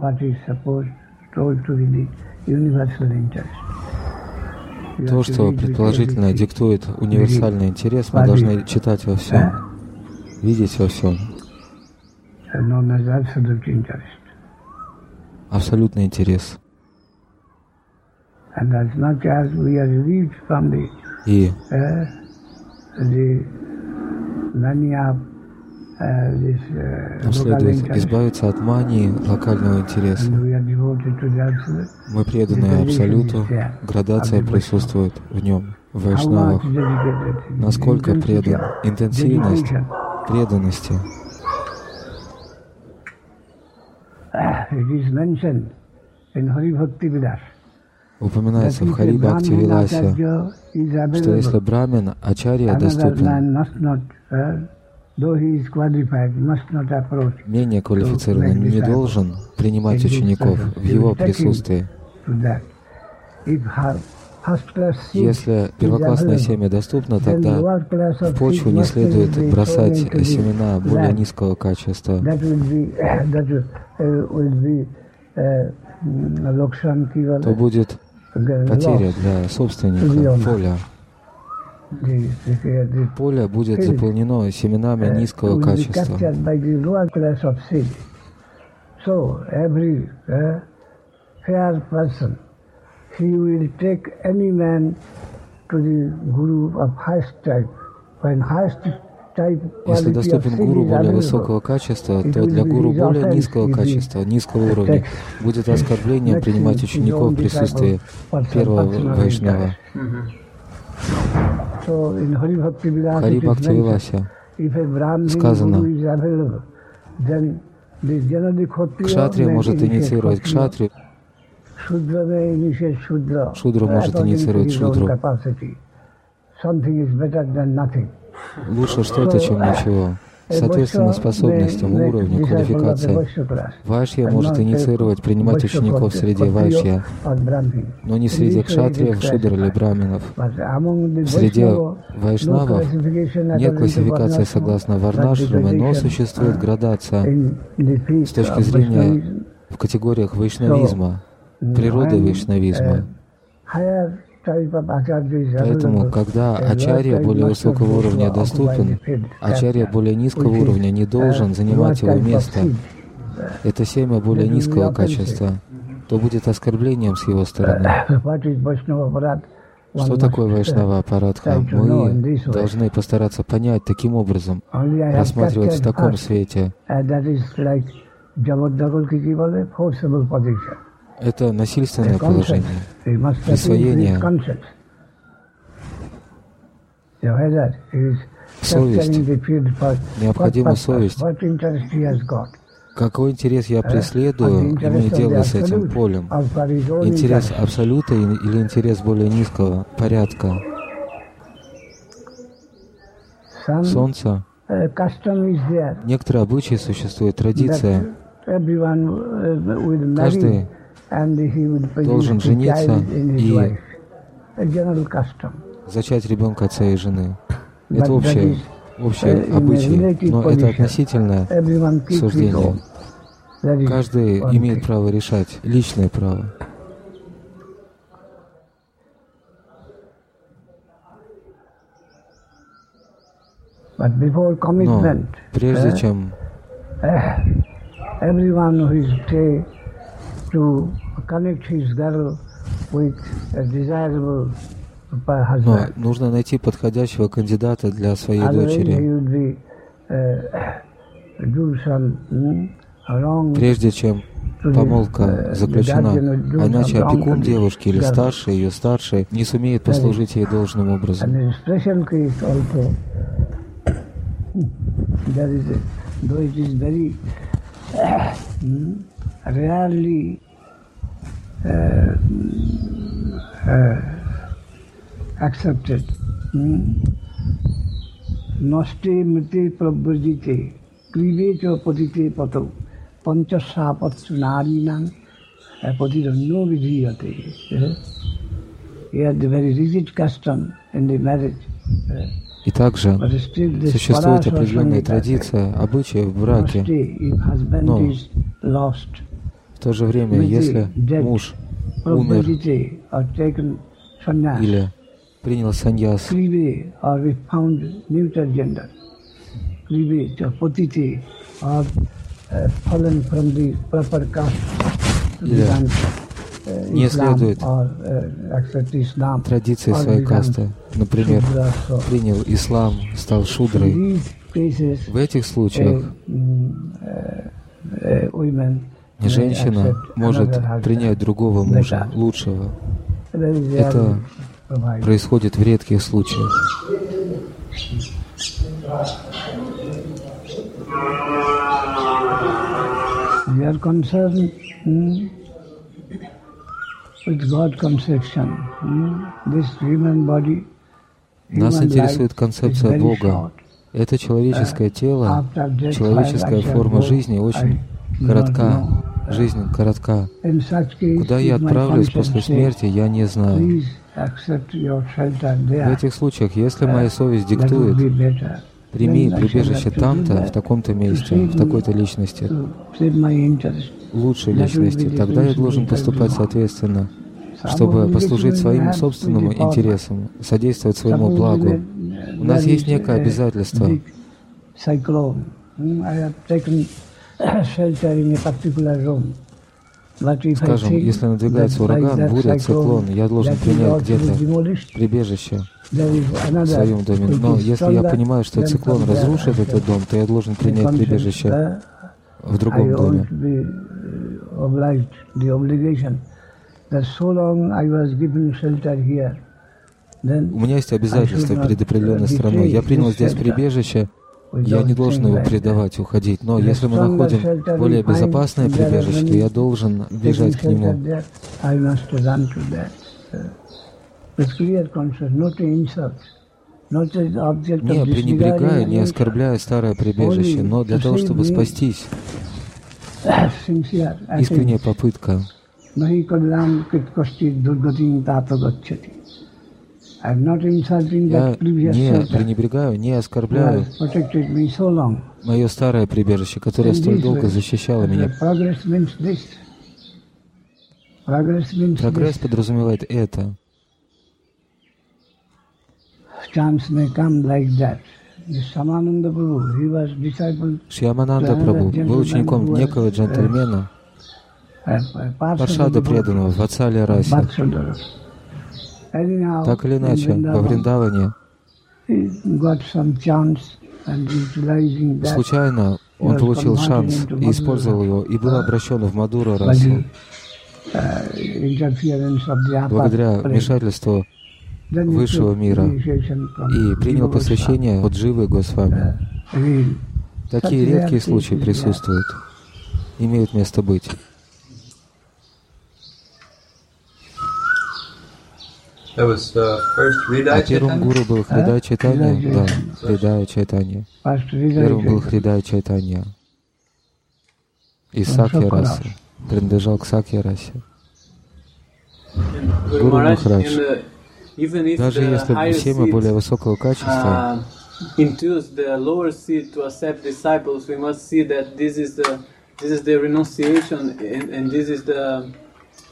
what is supposed told to be the universal interest. То, что предположительно диктует универсальный интерес, мы должны читать во всем, видеть во всем. uh. Абсолютный интерес. И нам local следует interest, избавиться от мании локального интереса. absolute. Мы преданы Абсолюту, градация присутствует в нем, в вайшнавах. Насколько предан, интенсивность преданности. Упоминается в Хари Бхакти Виласе, что если брамин Ачарья another доступен, uh, менее квалифицированный не должен принимать учеников в его присутствии. Если первоклассное семя доступно, тогда в почву не следует бросать семена более низкого качества. Uh, uh, mm, То будет потеря для собственника поля. Поле будет заполнено семенами uh, низкого качества. captured by the lower class of seed. So every uh, fair person, he will take any man to the guru of highest type. When highest type Если доступен гуру более высокого качества, то для гуру более низкого качества, низкого уровня, будет оскорблением next принимать учеников в присутствии первого вайшнава. So Хари Бхакти Виласе сказано, кшатрия может инициировать Shudra, Шудра может инициировать Шудру. лучше что-то, чем ничего. Соответственно, способностям, уровню, квалификации. Вайшья может инициировать, принимать учеников среди вайшья, но не среди кшатриев, шудр или браминов. Среди вайшнавов нет классификации согласно варнашраме, но существует градация с точки зрения в категориях вайшнавизма, природы вайшнавизма. Поэтому, когда ачарья более высокого уровня доступен, ачарья более низкого уровня не должен занимать его место. Это семя более низкого качества, то будет оскорблением с его стороны. Что такое вайшнава аппаратха? Мы должны постараться понять таким образом, рассматривать в таком свете. Это насильственное положение, присвоение, совесть. Необходима совесть. Какой интерес я преследую, имея дело с этим полем? Интерес абсолюта или интерес более низкого порядка? Солнце. Некоторые обычаи существуют, традиция. Каждый должен жениться и зачать ребенка от своей жены. Это общее, общее обычай, но это относительное суждение. Каждый имеет право решать, личное право. Но прежде чем everyone who is say to connect his girl with a desirable но нужно найти подходящего кандидата для своей дочери. uh, mm, Прежде чем помолвка uh, заключена, а иначе опекун девушки или старший, ее старший, не сумеет послужить ей должным образом. There is a, though it is very mm, rarely uh, uh, accepted. Hmm? नष्टे मृते प्रव्रजिते क्रीडे च पतिते पतौ पंचसापत्सु नारीणाम पतिदंडो विधीयते И также существует определенная традиция, обычаи в браке, но В то же время, если муж умер или принял саньяс, или не следует традиции своей касты. Например, принял ислам, стал шудрой. В этих случаях женщина может принять другого мужа, лучшего. Это происходит в редких случаях. Нас интересует концепция Бога. Это человеческое тело, человеческая форма жизни очень коротка. Жизнь коротка. Куда я отправлюсь после смерти, я не знаю. В этих случаях, если моя совесть диктует, прими прибежище там-то, в таком-то месте, в такой-то личности, лучшей личности, тогда я должен поступать соответственно, чтобы послужить своим собственным интересам, содействовать своему благу. У нас есть некое обязательство. Скажем, если надвигается ураган, буря, циклон, я должен принять где-то прибежище в своем доме. Но если я понимаю, что циклон разрушит этот дом, то я должен принять прибежище в другом доме. У меня есть обязательства перед определенной страной. Я принял здесь прибежище, я не должен его предавать, уходить. Но если мы находим более безопасное прибежище, то я должен бежать к нему. Не пренебрегая, не оскорбляя старое прибежище, но для того, чтобы спастись. Искренняя попытка. Я не пренебрегаю, не оскорбляю. Мое старое прибежище, которое столь долго защищало меня. Прогресс подразумевает это. Шьямананда Прабhu был учеником некого джентльмена, Паршада преданного, Вацалия Раси. Так или иначе, во Вриндаване. Случайно он получил шанс и использовал его, и был обращен в Мадура расу. Благодаря вмешательству высшего мира и принял посвящение от Дживы Госвами. Такие редкие случаи присутствуют, имеют место быть. А первым гуру был Хридай Чайтанья? Да, Хридай Чайтанья. Первым был Хридай Чайтанья. Из Сакья расы. Принадлежал к Сакья расе. Гуру Махарадж. Даже если все мы более высокого качества, induce the lower seed to accept disciples, we must see that this is the this is the renunciation and, and this is the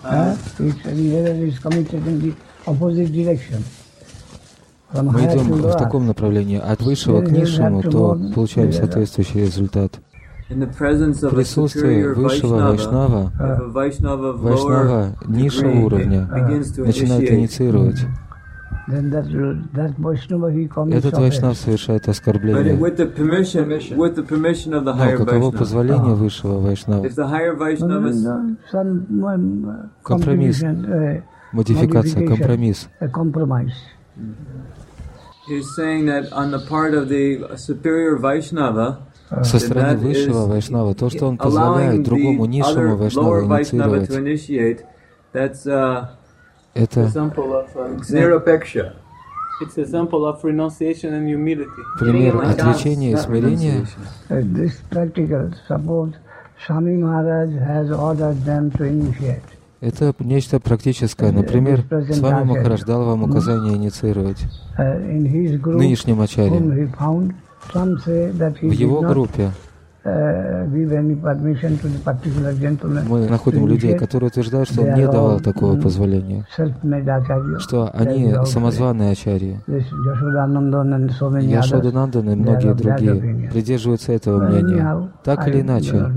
uh, Мы идем в таком направлении. От высшего к низшему, то получаем соответствующий результат. В присутствии высшего вайшнава, вайшнава низшего уровня начинает инициировать. Этот вайшнав совершает оскорбление. Но каково позволение высшего вайшнава? Компромисс модификация, компромисс. Со стороны высшего вайшнава, то, что он позволяет другому низшему вайшнаву инициировать, это пример отречения и смирения. Swami Maharaj has ordered them to initiate. Это нечто практическое. Например, с вами Махарадж дал вам указание инициировать. нынешнем ачаре. В его группе. Мы находим людей, которые утверждают, что он не давал такого позволения, что они самозваные ачарьи. Яшоданандан и многие другие придерживаются этого мнения. Так или иначе,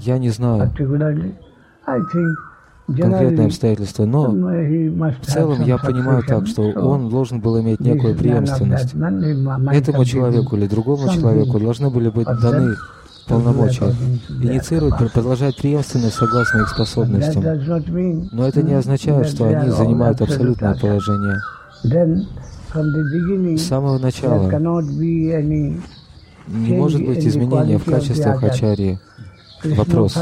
я не знаю конкретные обстоятельства, но в целом я понимаю так, что он должен был иметь некую преемственность. Этому человеку или другому человеку должны были быть даны полномочия, инициировать, продолжать преемственность согласно их способностям. Но это не означает, что они занимают абсолютное положение. С самого начала не может быть изменения в качествах ачарьи. Вопрос.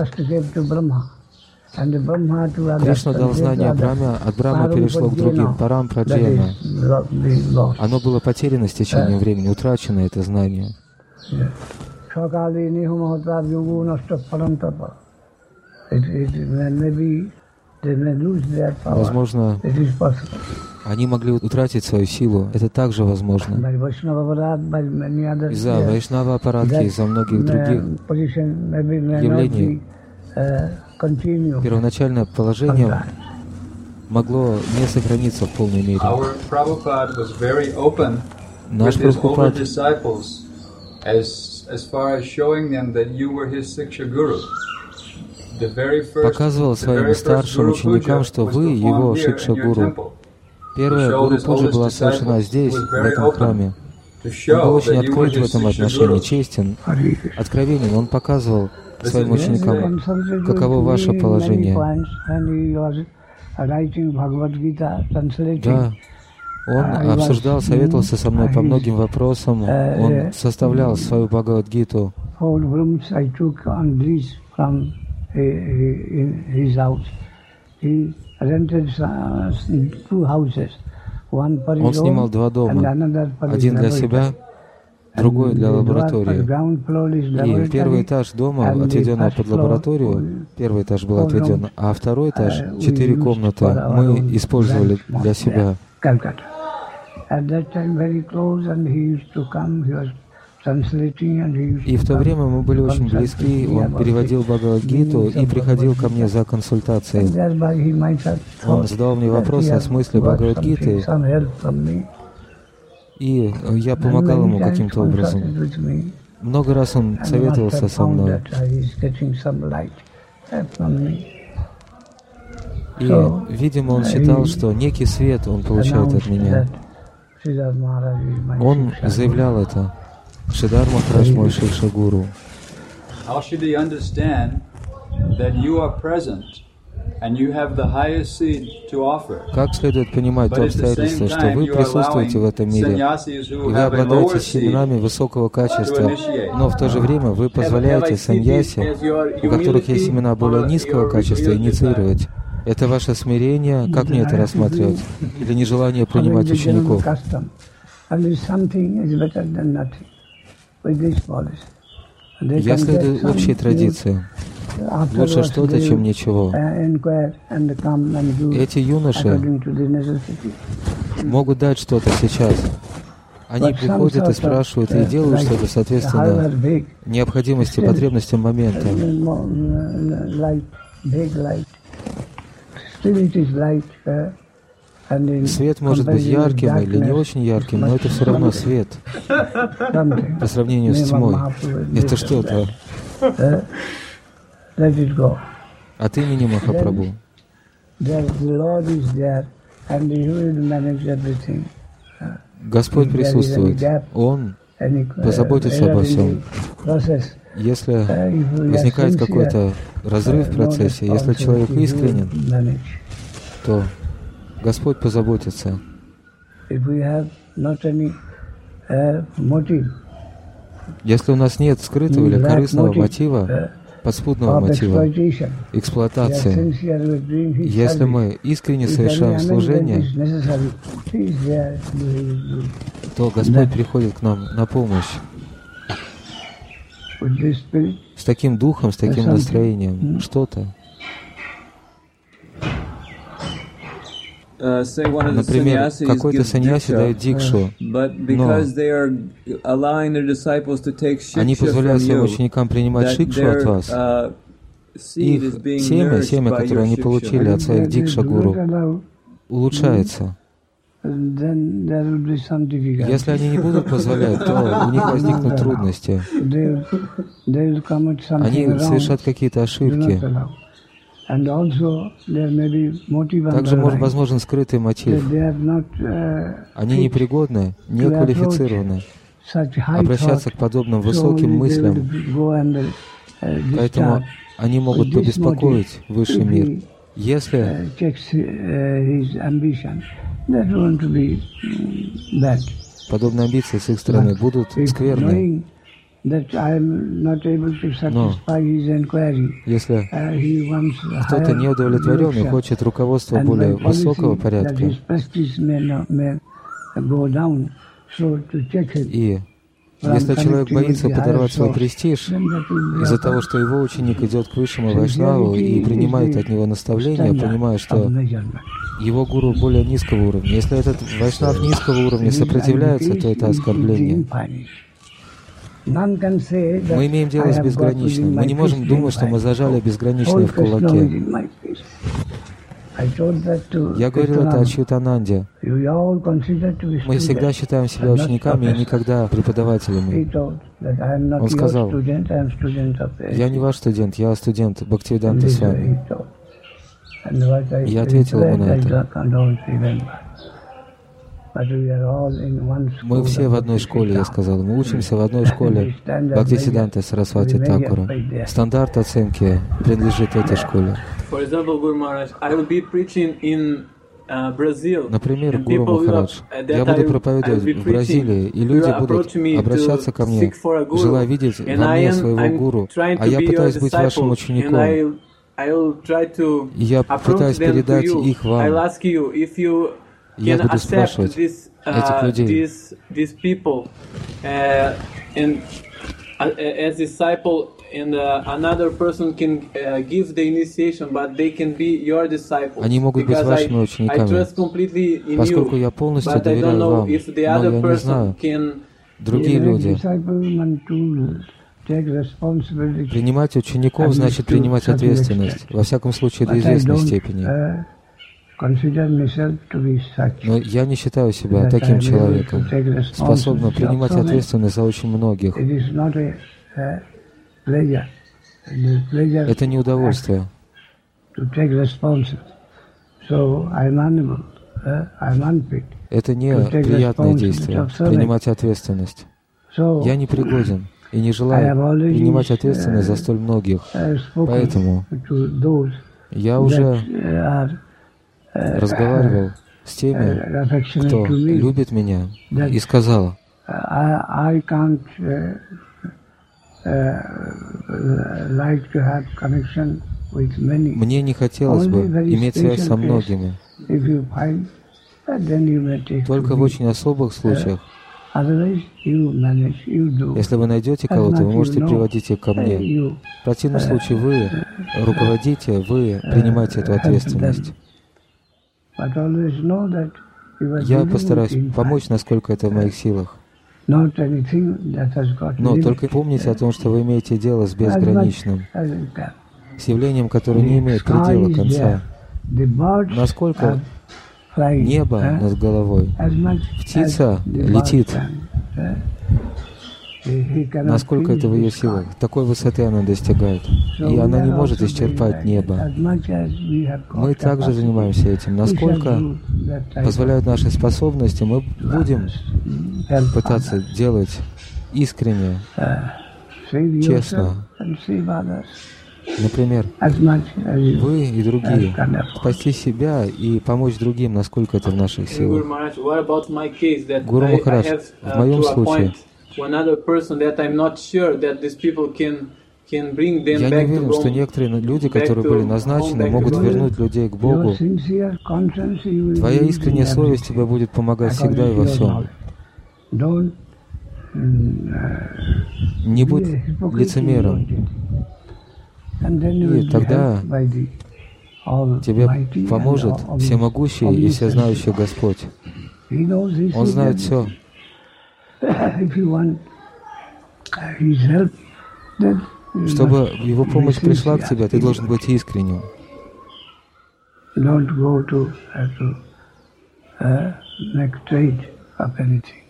Кришна дал знание Брахме, от Брахмы перешло к другим, парам праджена. Оно было потеряно с течением времени, утрачено это знание. Возможно, они могли утратить свою силу. Это также возможно. Из-за Вайшнава аппаратки, из-за многих других явлений первоначальное положение могло не сохраниться в полной мере. Наш Прабхупад показывал своим старшим ученикам, что вы его Шикша-гуру. Первая гуру Пуджа была совершена здесь, в этом храме. Он был очень открыт в этом отношении, честен, откровенен. Он показывал своим ученикам, каково ваше положение. Да, он обсуждал, советовался со мной по многим вопросам. Он составлял свою Бхагавадгиту. Он снимал два дома, один для себя, другой для лаборатории. И первый этаж дома, отведенного под лабораторию, первый этаж был отведен, а второй этаж, четыре комнаты, мы использовали для себя. И в то время мы были очень близки, он переводил Бхагавадгиту и приходил ко мне за консультацией. Он задал мне вопросы о смысле Бхагавадгиты, и я помогал ему каким-то образом. Много раз он советовался со мной. И, видимо, он считал, что некий свет он получает от меня. Он заявлял это. Шидар Махарадж мой Шикша Гуру. Как следует понимать то обстоятельство, что вы присутствуете в этом мире, и вы обладаете семенами высокого качества, но в то же время вы позволяете саньясе, у которых есть семена более низкого качества, инициировать. Это ваше смирение, как мне это рассматривать? Или нежелание принимать учеников? Я следую общей традиции. Лучше что-то, чем ничего. Эти юноши могут дать что-то сейчас. Они приходят и спрашивают и делают что-то, соответственно, необходимости, потребностям момента. Свет может быть ярким или не очень ярким, но это все равно свет по сравнению с тьмой. Это что-то. От имени Махапрабху. Господь присутствует. Он позаботится обо всем. Если uh, возникает какой-то разрыв в uh, процессе, если человек искренен, то Господь позаботится. Uh, если у нас нет скрытого или корыстного мотива, подспудного мотива, эксплуатации. Если мы искренне совершаем служение, то Господь приходит к нам на помощь. С таким духом, с таким настроением, что-то. Например, какой-то саньяси дает дикшу, но они позволяют своим ученикам принимать шикшу от вас, их семя, семя, которое они получили от своих дикша-гуру, улучшается. Если они не будут позволять, то у них возникнут трудности. Они совершат какие-то ошибки. Также может, возможен скрытый мотив. Они непригодны, неквалифицированы обращаться к подобным высоким мыслям. Поэтому они могут побеспокоить высший мир. Если подобные амбиции с их стороны будут скверны, но если кто-то неудовлетворен и хочет руководства более высокого порядка, и если человек боится подорвать свой престиж из-за того, что его ученик идет к высшему вайшнаву и принимает от него наставления, понимая, что его гуру более низкого уровня. Если этот вайшнав низкого уровня сопротивляется, то это оскорбление. Мы имеем дело с безграничным. Мы не можем думать, что мы зажали безграничное в кулаке. Я говорил это Ачютананде. Мы всегда считаем себя учениками и никогда преподавателями. Он сказал, я не ваш студент, я студент Бхактивиданта с вами. Я ответил ему на это. Мы все в одной школе, я сказал. Мы учимся в одной школе Бхактисиданта Сарасвати Такура. Стандарт оценки принадлежит этой школе. Например, Гуру Махарадж, я буду проповедовать в Бразилии, и люди будут обращаться ко мне, желая видеть во мне своего гуру, а я пытаюсь быть вашим учеником. Я пытаюсь передать их вам. Я буду спрашивать этих uh, людей. Uh, and uh, another person can uh, give the initiation, but they can be your disciple. Они могут быть вашими учениками, поскольку я полностью доверяю вам, но я не знаю, другие люди. Принимать учеников значит принимать ответственность, во всяком случае до известной степени. Но я не считаю себя таким человеком, способным принимать ответственность за очень многих. Это не удовольствие. Это не приятное действие, принимать ответственность. Я не пригоден и не желаю принимать ответственность за столь многих. Поэтому я уже разговаривал с теми, кто любит меня, и сказал, мне не хотелось бы иметь связь со многими. Только в очень особых случаях. Если вы найдете кого-то, вы можете приводить их ко мне. В противном случае вы руководите, вы принимаете эту ответственность. Я постараюсь помочь, насколько это в моих силах. Но только помните о том, что вы имеете дело с безграничным, с явлением, которое не имеет предела конца. Насколько небо над головой, птица летит, насколько это в ее силах. Такой высоты она достигает. И она не может исчерпать небо. Мы также занимаемся этим. Насколько позволяют наши способности, мы будем пытаться делать искренне, честно. Например, вы и другие, спасти себя и помочь другим, насколько это в наших силах. Гуру Махарадж, в моем случае, я не уверен, что некоторые люди, которые были назначены, могут вернуть людей к Богу. Твоя искренняя совесть тебе будет помогать всегда и во всем. Не будь лицемером. И тогда Тебе поможет всемогущий и всезнающий Господь. Он знает все. Чтобы его помощь пришла к тебе, ты должен быть искренним. Don't go to, to uh, make trade of anything.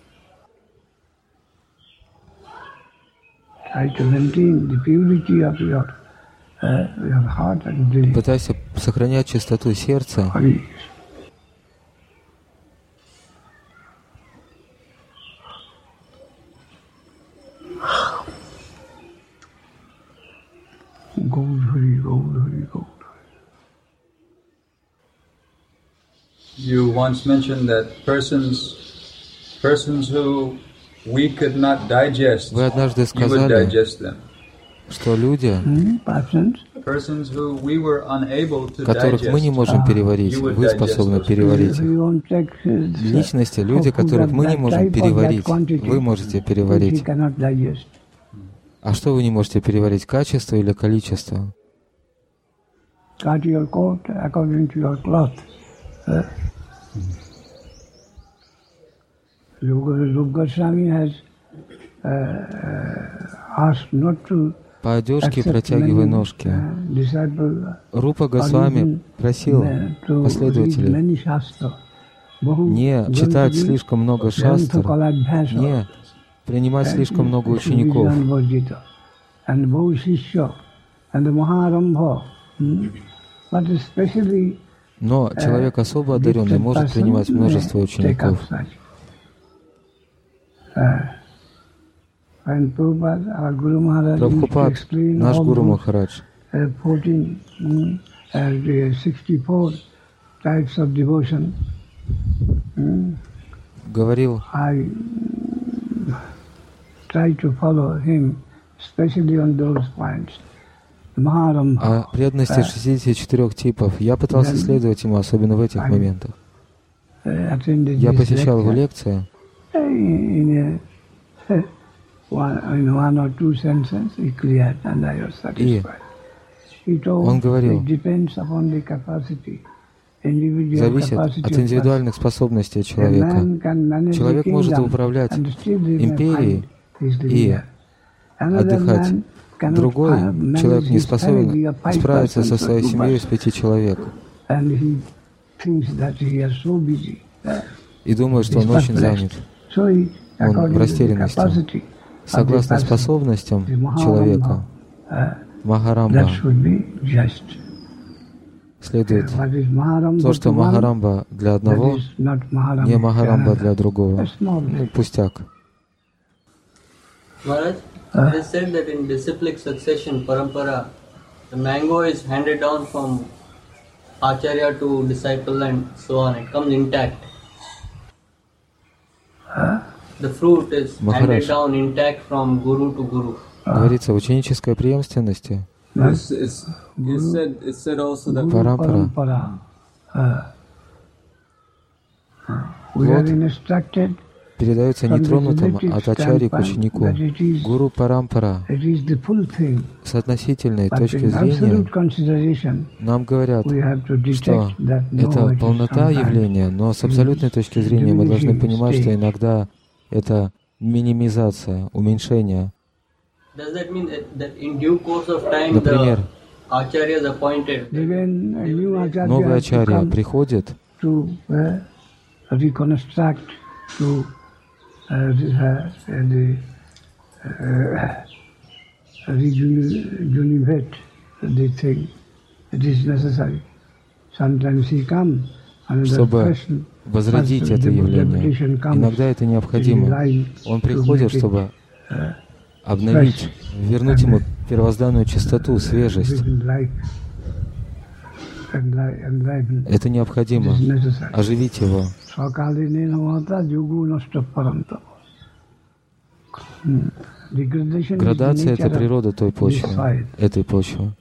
Try to maintain the purity of your, uh, your heart and the Пытайся сохранять чистоту сердца. Gold, Hari, Hari. You once mentioned that persons, persons who we could not digest, Вы однажды you would сказали, digest them. что люди, Hmm? Persons? Persons who we were unable to которых мы не digest, можем переварить, you would вы способны переварить. Uh, Личности, люди, которых мы не можем переварить, вы можете переварить. cannot digest. А что вы не можете переварить, качество или количество? Cut your coat according to your cloth. Uh, Goswami has uh, uh, asked not to По одежке протягивай ножки. uh, Рупа Госвами просил uh, последователей не читать слишком много шастр, не принимать слишком много учеников. Hmm? Но человек особо одаренный может принимать множество учеников. Прабхупад, наш Гуру Махарадж, uh, 14, mm, uh, the 64 types of devotion. Mm, говорил, I mm, try to follow him, especially on those points. О преданности 64 типов. Я пытался следовать ему, особенно в этих моментах. uh, Я посещал его лекции, told он говорил, зависит от индивидуальных способностей человека. Человек может управлять империей и отдыхать. Другой человек не способен справиться со своей семьей из пяти человек. Uh, И думает, что он очень занят. Он в растерянности. Согласно способностям человека, uh, Махарамба следует What то, что Махарамба для одного, не Махарамба для другого. Ну, пустяк. Huh? it is said that in disciplic succession, parampara, the mango is handed down from acharya to disciple and so on. It comes intact. The fruit is Maharaj. handed down intact from guru to guru. Говорится в ученической преемственности. It's, it's, it said, it said also that Guru Parampara. parampara. Uh, we are Вот. instructed, передается нетронутым от ачари к ученику. Гуру Парампара с относительной точки зрения нам говорят, что это полнота явления, но с абсолютной точки зрения мы должны понимать, что иногда это минимизация, уменьшение. Например, новый ачарья приходит, the uh, rejuvenate the thing. It is necessary. Sometimes he comes, чтобы возродить это явление. Иногда это необходимо. Он приходит, чтобы uh, обновить, вернуть ему первозданную чистоту, свежесть. Это необходимо. Оживить его. સકાલીની નમાતા югу наступарант. Градация – это природа той почвы, этой почвы.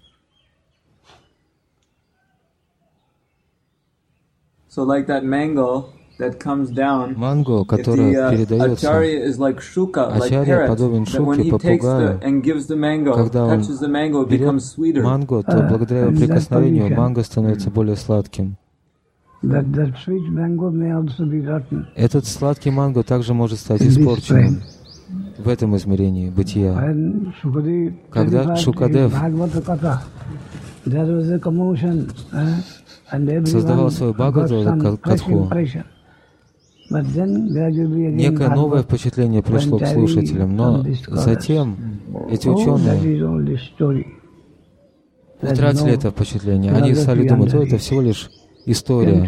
So like that mango, that comes down. Манго, которое передается. Ачарья подобен шуке, попугаю. Когда он берет манго, то благодаря прикосновению манго становится более сладким. Этот сладкий манго также может стать испорченным в этом измерении бытия. Когда Шукадев создавал свою Бхагавату Катху, некое новое впечатление пришло к слушателям, но затем эти ученые утратили это впечатление. Они стали думать, что это всего лишь история.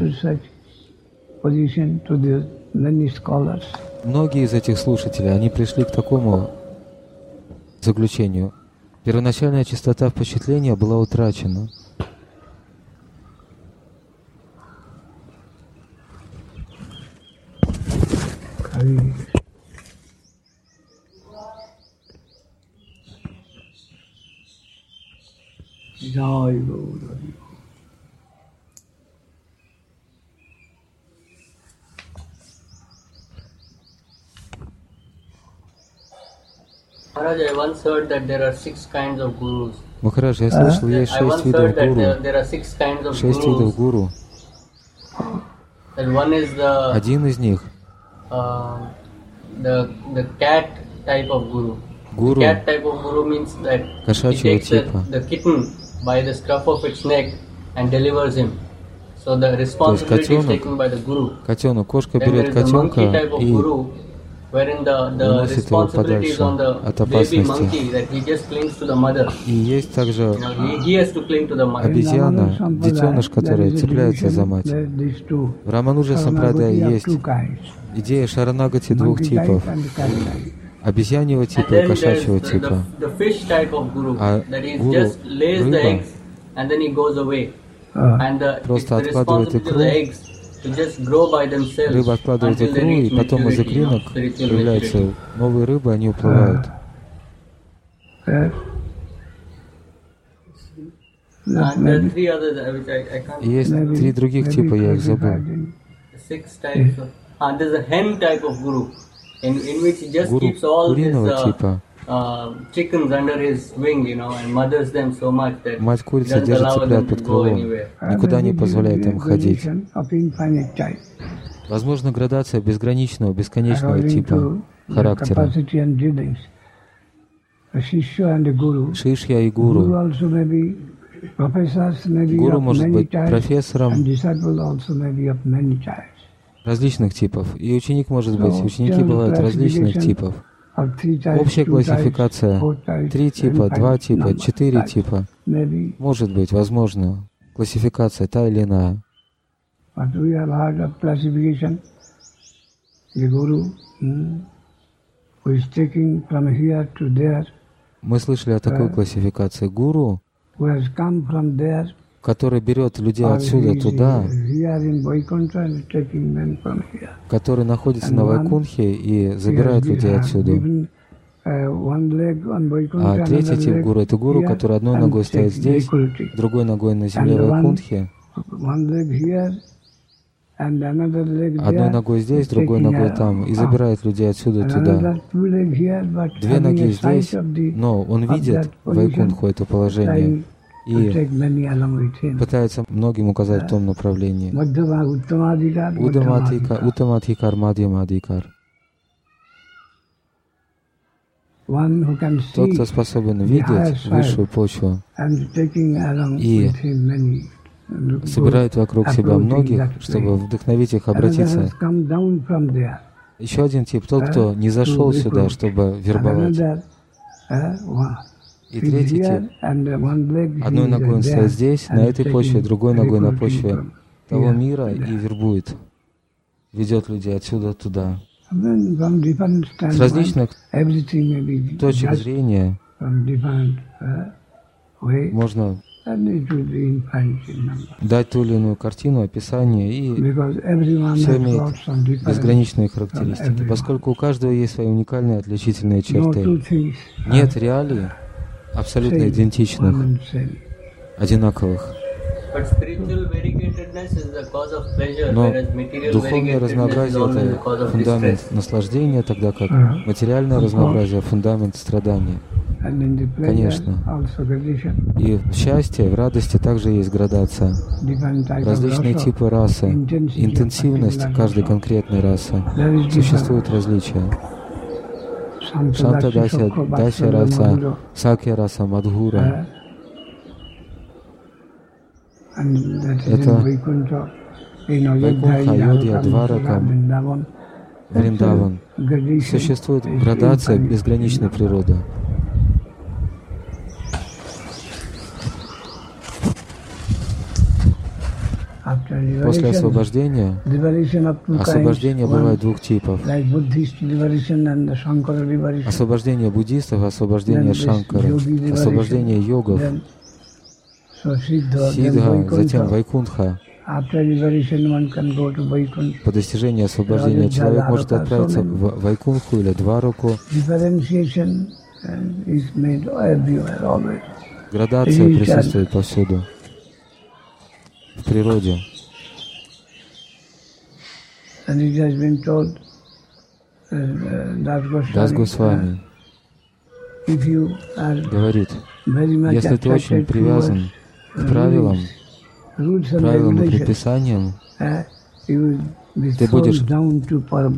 Многие из этих слушателей, они пришли к такому заключению. Первоначальная чистота впечатления была утрачена. Jai Gaura Maharaj, I once heard that there are six kinds of gurus. Махарадж, я слышал, есть шесть видов гуру. Шесть видов гуру. Один из них uh, the, the cat type of guru. Guru. Cat type of guru means that he takes the, the kitten by the scruff of its neck and delivers him. So the responsibility is taken by the guru. Котенок, кошка берет котенка и wherein the, the responsibility is on the baby monkey that he just clings to the mother. И есть также обезьяна, детеныш, который цепляется за мать. В Рамануджа Сампрадае есть идея Шаранагати двух типов. Обезьяньего типа и кошачьего типа. А гуру, рыба, просто откладывает икру Рыба откладывает икру, и потом из икринок появляются новые рыбы, они уплывают. И есть три других типа, я их забыл. Гуру куриного типа. Мать курицы держит цыплят под крылом, никуда не позволяет им ходить. Возможно, градация безграничного, бесконечного типа характера. Шишья и гуру. Гуру может быть профессором различных типов, и ученик может быть, ученики бывают различных типов. Общая классификация. Три типа, два типа, четыре типа. Может быть, возможно, классификация та или иная. Мы слышали о такой классификации. Гуру, который берет людей отсюда туда, который находится на Вайкунхе и забирает людей отсюда. А третий тип гуру — это гуру, который одной ногой стоит здесь, другой ногой на земле Вайкунхи, одной ногой здесь, другой ногой там, и забирает людей отсюда туда. Две ноги здесь, но он видит Вайкунху, это положение, и пытается многим указать в том направлении. Удаматикар, Мадьямадикар. Тот, кто способен видеть высшую почву и собирает вокруг себя многих, чтобы вдохновить их обратиться. Еще один тип, тот, кто не зашел сюда, чтобы вербовать. И третий тип. Одной ногой он стоит здесь, на этой почве, другой ногой на почве того мира и вербует, ведет людей отсюда туда. С различных точек зрения можно дать ту или иную картину, описание, и все имеет безграничные характеристики, поскольку у каждого есть свои уникальные отличительные черты. Нет реалий, абсолютно идентичных, одинаковых. Но духовное разнообразие — это фундамент наслаждения, тогда как материальное разнообразие — фундамент страдания. Конечно. И в счастье, в радости также есть градация. Различные типы расы, интенсивность каждой конкретной расы. Существуют различия. Шанта Дася, Дася раса, Сакья раса, Мадхура. Это Вайкунха, Айодья, Дварака, Вриндаван. Существует градация безграничной природы. После освобождения, освобождение бывает двух типов. Освобождение буддистов, освобождение шанкаров, освобождение йогов, сидха, затем вайкунха. По достижении освобождения человек может отправиться в Вайкунху или Дваруку. Градация присутствует повсюду природе. Uh, uh, Дас Госвами говорит, если ты очень привязан к правилам, правилам и предписаниям, uh, ты будешь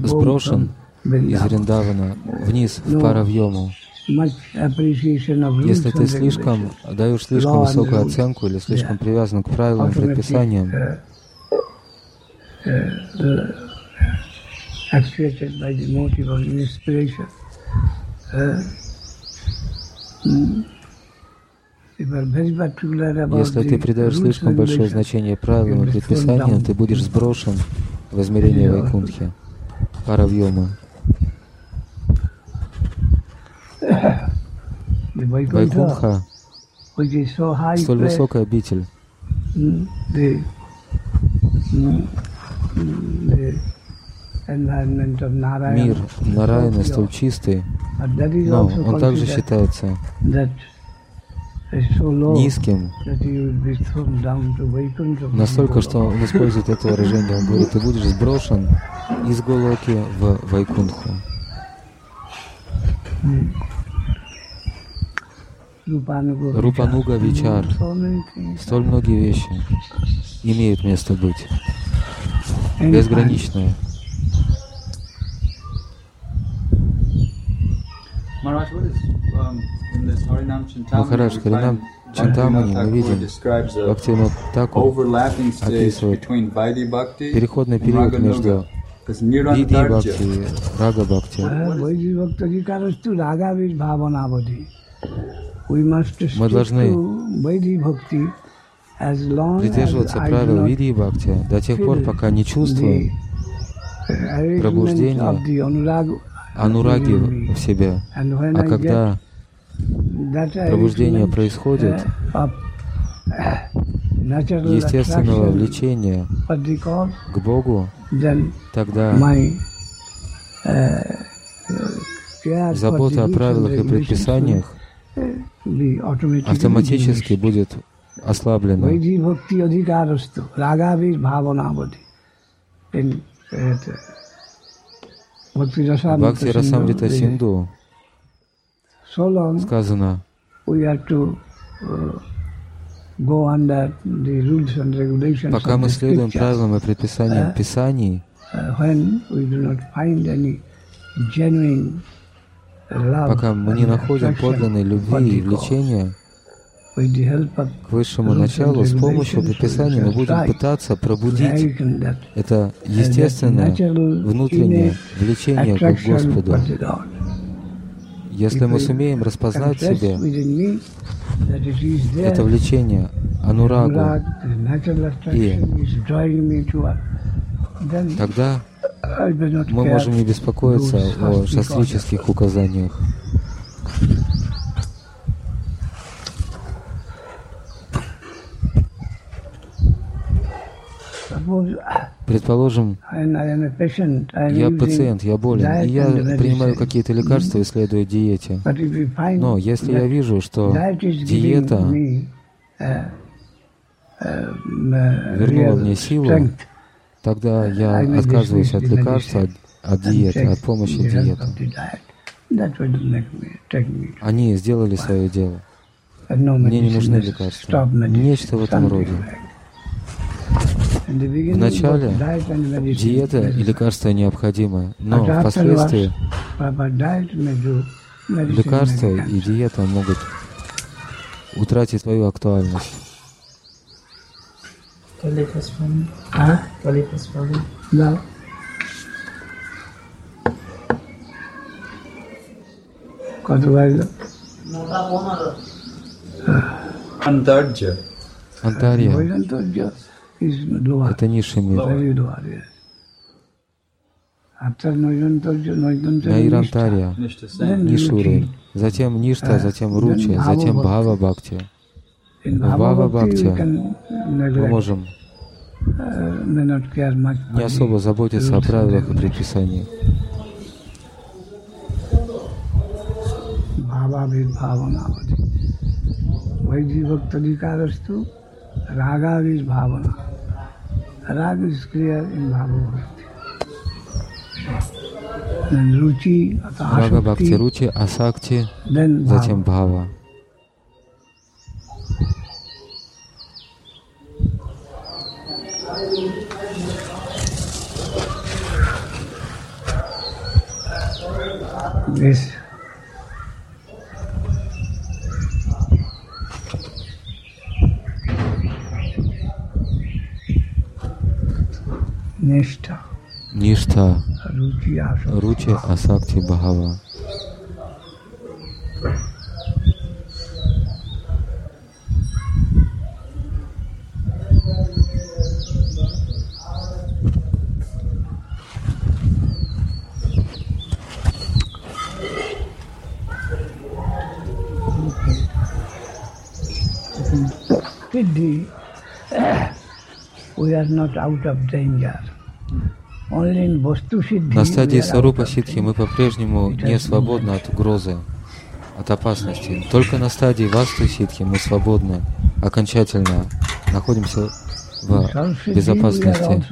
сброшен из Вриндавана вниз в Паравьему. Если ты слишком даешь слишком высокую оценку или слишком привязан к правилам, предписаниям, если ты придаешь слишком большое значение правилам и предписаниям, ты будешь сброшен в измерение Вайкунтхи, Паравьома. Вайкунха, столь высокая обитель, мир Нараяна столь чистый, но он также считается низким, настолько, что он использует это выражение. Он говорит, ты будешь сброшен из Голоки в Вайкунху. Рупануга Вичар. Столь многие вещи имеют место быть. Безграничные. Махарадж, Харинам Чинтамани мы видим, Бхактивинод Таку описывает переходный период между Види Бхакти и Рага Бхакти. Мы должны придерживаться правил Види и Бхакти до тех пор, пока не чувствуем пробуждение анураги в себе. А когда пробуждение происходит, естественного влечения к Богу, тогда забота о правилах и предписаниях автоматически будет ослаблена. Бхакти Расамрита Синду. сказано, пока мы следуем правилам и предписаниям Писаний, пока мы не находим подлинной любви и влечения к высшему началу, с помощью предписания мы будем пытаться пробудить это естественное внутреннее влечение к Господу. Если мы сумеем распознать в себе это влечение, анурагу, и тогда мы можем не беспокоиться о шастрических указаниях. Предположим, я пациент, я болен, и я принимаю какие-то лекарства и следую диете. Но если я вижу, что диета вернула мне силу, тогда я отказываюсь от лекарства, от, от диеты, от помощи диеты. Они сделали свое дело. Мне не нужны лекарства. Нечто в этом роде. Вначале диета и лекарства необходимы, но впоследствии лекарства и диета могут утратить свою актуальность. А? Да. Кот Антарджа. Антарья. Это низший мир. Найрантария, низший уровень. Затем Ништа, затем Ручи, затем Бхава Бхакти. Баба Бхакти, мы можем не особо заботиться о правилах и предписаниях. Rag is clear in Bhava Bhakti. Рага Бхакти Ручи, Асакти, затем Бхава. This Nishta. Ништа. Ручи Асакти Бхагава. Siddhi, we are not out of danger. На стадии Сарупа Ситхи мы по-прежнему не свободны от угрозы, от опасности. Только на стадии Васту Ситхи мы свободны, окончательно находимся в безопасности.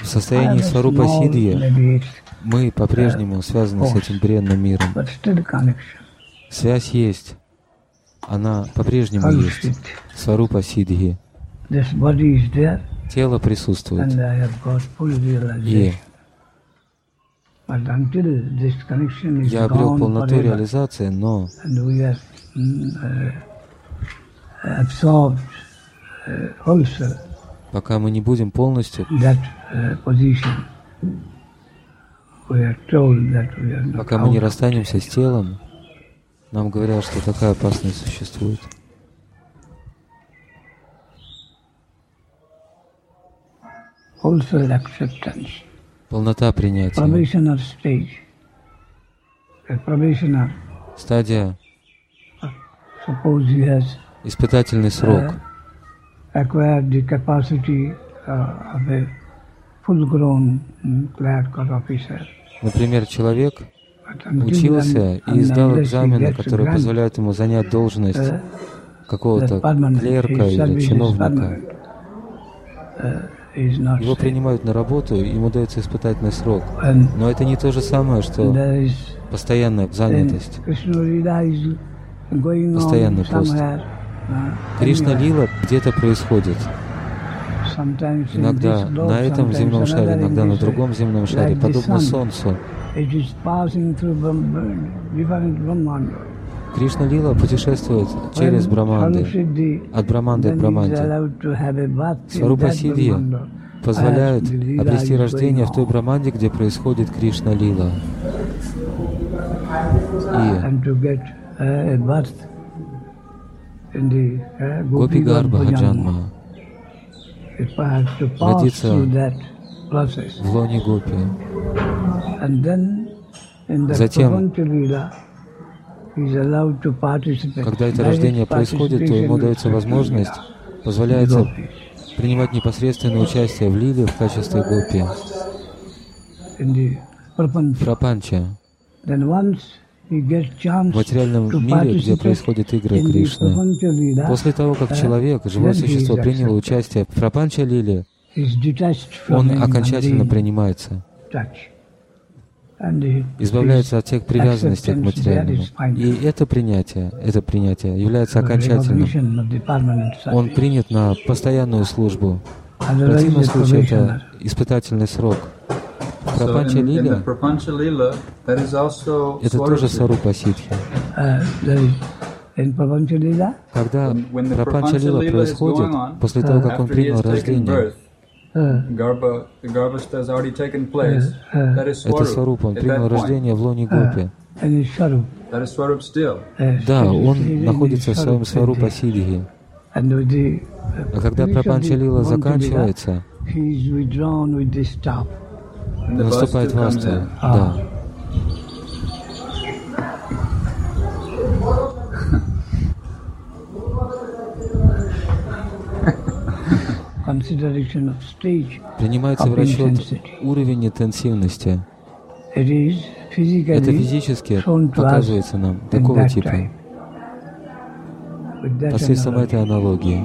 В состоянии Сварупа Сидхи мы по-прежнему связаны с этим бренным миром. Связь есть. Она по-прежнему есть. Сварупа Сидхи. Тело присутствует. И я обрел полноту реализации, но пока мы не будем полностью пока мы не расстанемся с телом, нам говорят, что такая опасность существует. wholesale acceptance. Полнота принятия. Probationer stage. A probationer. Стадия. Suppose he has Испытательный срок. acquired the capacity uh, of a full-grown clerk or officer. Например, человек учился и сдал экзамены, которые позволяют ему занять должность какого-то клерка или чиновника. Его принимают на работу, ему дается испытательный срок. Но это не то же самое, что постоянная занятость, постоянный пост. Кришна Лила где-то происходит. Иногда на этом земном шаре, иногда на другом земном шаре, подобно Солнцу. Кришна Лила путешествует через Браманды, от Браманды к Браманде. Сварупа Сидхи позволяет обрести рождение в той Браманде, где происходит Кришна Лила. И Гопи Гарба Хаджанма родиться в лоне Гопи. Затем когда это рождение происходит, то ему дается возможность, позволяется принимать непосредственное участие в лиле в качестве гопи. Прапанча. в материальном мире, где происходят игры Кришны. После того, как человек, живое существо, приняло участие в Прапанча Лиле, он окончательно принимается, избавляется от всех привязанностей к материальному. И это принятие, это принятие является окончательным. Он принят на постоянную службу. В противном случае это испытательный срок. Прапанча Лила — это тоже Сарупа Ситхи. Когда Прапанча Лила происходит, после того, как он принял рождение, это Сарупа, он принял рождение в лоне Гопи. Да, он находится в своем Сварупа Сидхи. А когда Прапанча Лила заканчивается, наступает васта. Да. Принимается в расчет уровень интенсивности. Это физически показывается нам такого типа посредством этой аналогии.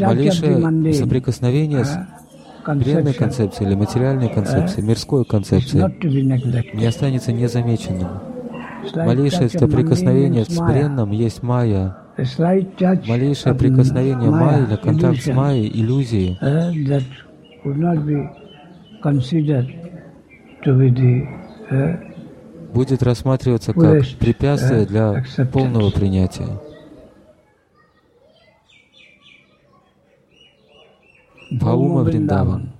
Малейшее соприкосновение с бренной концепцией или материальной концепцией, мирской концепцией не останется незамеченным. Малейшее соприкосновение с бренным есть майя. Малейшее прикосновение майя или контакт с майей, иллюзии, будет рассматриваться как препятствие для полного принятия. Баума Вриндаван.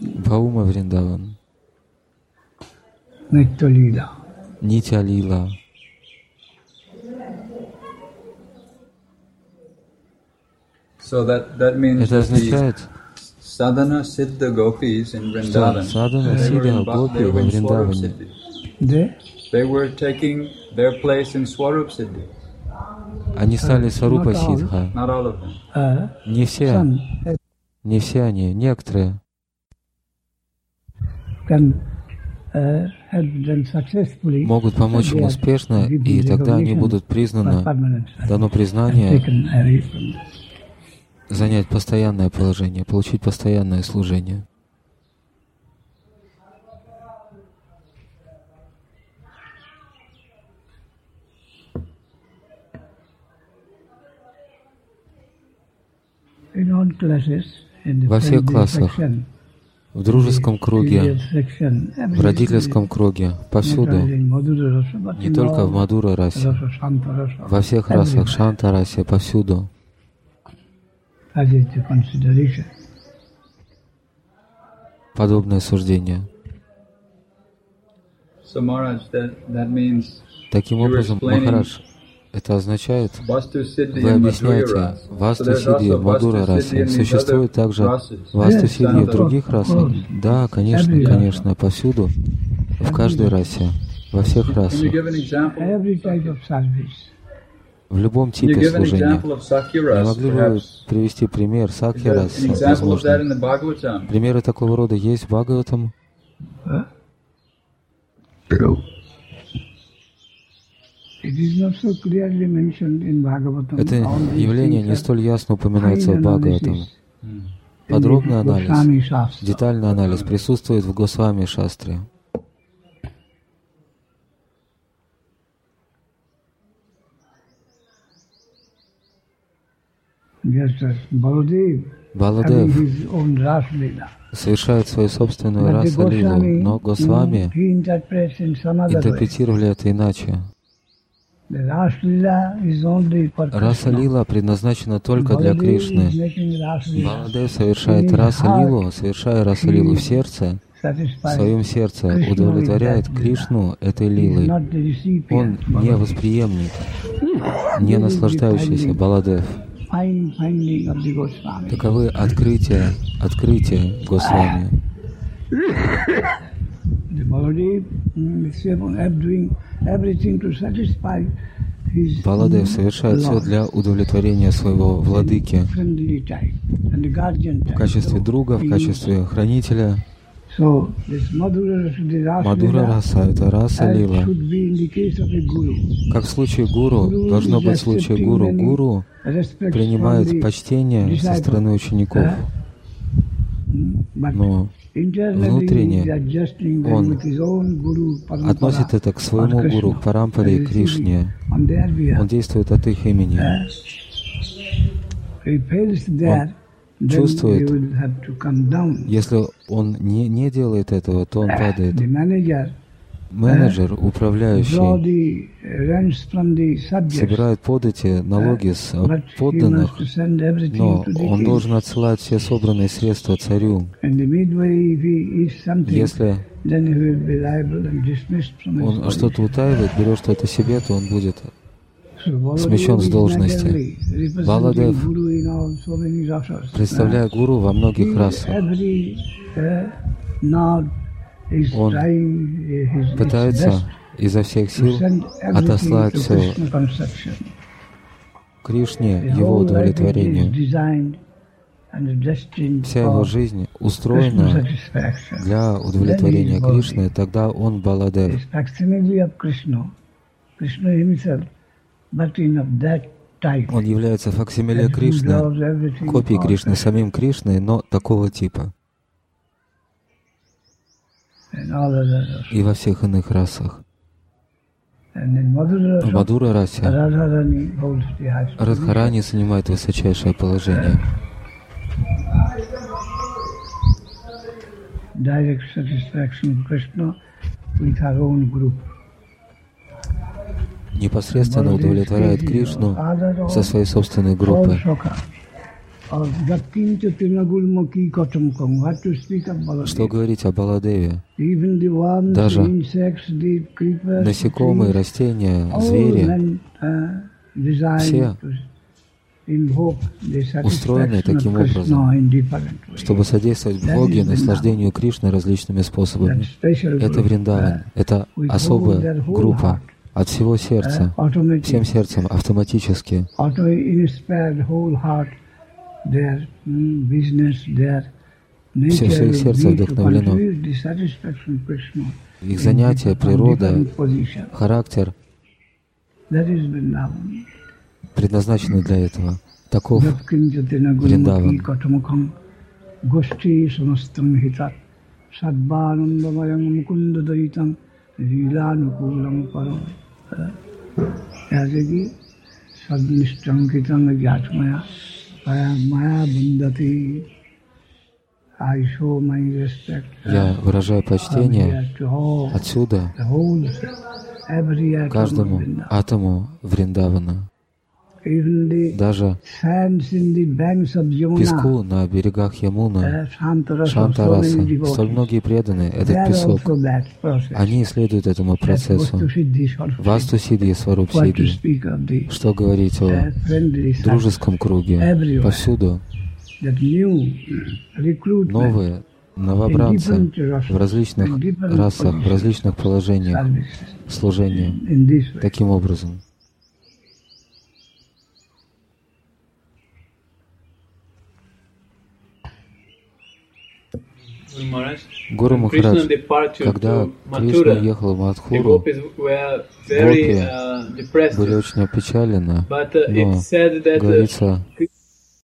Баума Вриндаван. Нитя Лила. Это означает, Sadhana Siddha Gopis in Vrindavan. Sadhana Siddha Gopi во Вриндаване. They were taking their place in Swarup Siddhi. Они стали Сварупа Сидха. Не все. Не все они, некоторые. Могут помочь им успешно, и тогда они будут признаны, дано признание, занять постоянное положение, получить постоянное служение. Во всех классах, в дружеском круге, в родительском круге, повсюду, не только в Мадура расе, во всех расах, Шанта расе, повсюду. Подобное суждение. Таким образом, Махарадж, это означает, вы объясняете, Васту Сидhi, Мадура расе, существует также Васту Сидhi в других расах? Да, конечно, конечно, повсюду, в каждой расе, во всех расах. В любом типе служения. Не могли бы вы привести пример Сакхи расы, возможно? Примеры такого рода есть в Бхагаватам? Это явление не столь ясно упоминается в Бхагаватам. Подробный анализ, детальный анализ присутствует в Госвами Шастре. Баладев совершает свою собственную расу но Госвами интерпретировали это иначе. Раса Лила предназначена только для Кришны. Баладев совершает раса Лилу, совершая раса Лилу в сердце, в своем сердце удовлетворяет Кришну этой Лилой. Он не восприемник, не наслаждающийся Баладев. Таковы открытия, открытия Госвами. Баладев совершает все для удовлетворения своего владыки. в качестве друга, в качестве хранителя, Мадура раса — это раса лила. Как в случае гуру, должно быть в случае гуру. Гуру принимает почтение со стороны учеников. Но внутренне он относит это к своему гуру, Парампаре, Кришне. Он действует от их имени. Он чувствует, если он не, не делает этого, то он падает. Менеджер, управляющий, собирает подати, налоги с подданных, но он должен отсылать все собранные средства царю. Если он что-то утаивает, берет что-то себе, то он будет смещен с должности. Баладев, представляя гуру во многих расах, он пытается изо всех сил отослать все Кришне, его удовлетворению. Вся его жизнь устроена для удовлетворения Кришны, тогда он Баладев. Он является факсимиле Кришны, копией Кришны, самим Кришной, но такого типа. И во всех иных расах. В Мадура расе Радхарани занимает высочайшее положение. Direct satisfaction Krishna with our own group непосредственно удовлетворяет Кришну со своей собственной группой. Что говорить о Баладеве? Даже насекомые, растения, звери, все устроены таким образом, чтобы содействовать Боге наслаждению Кришны различными способами. Это Вриндаван, это особая группа. от всего сердца, всем сердцем, автоматически. Все, все их сердце вдохновлено. Их занятия, природа, характер предназначены для этого. Таков Вриндаван. As a gift, я выражаю почтение отсюда каждому атому Вриндавана. Даже песку на берегах Ямуна, Шантараса, столь многие преданные, этот песок, они исследуют этому процессу. Васту Сидhi, Сваруб Сидhi. Что говорить о дружеском круге? Повсюду. Новые новобранцы в различных расах, в различных положениях служения таким образом. Гуру Махарадж, когда Кришна ехал в Мадхуру, гопи были очень опечалены, uh, но говорится,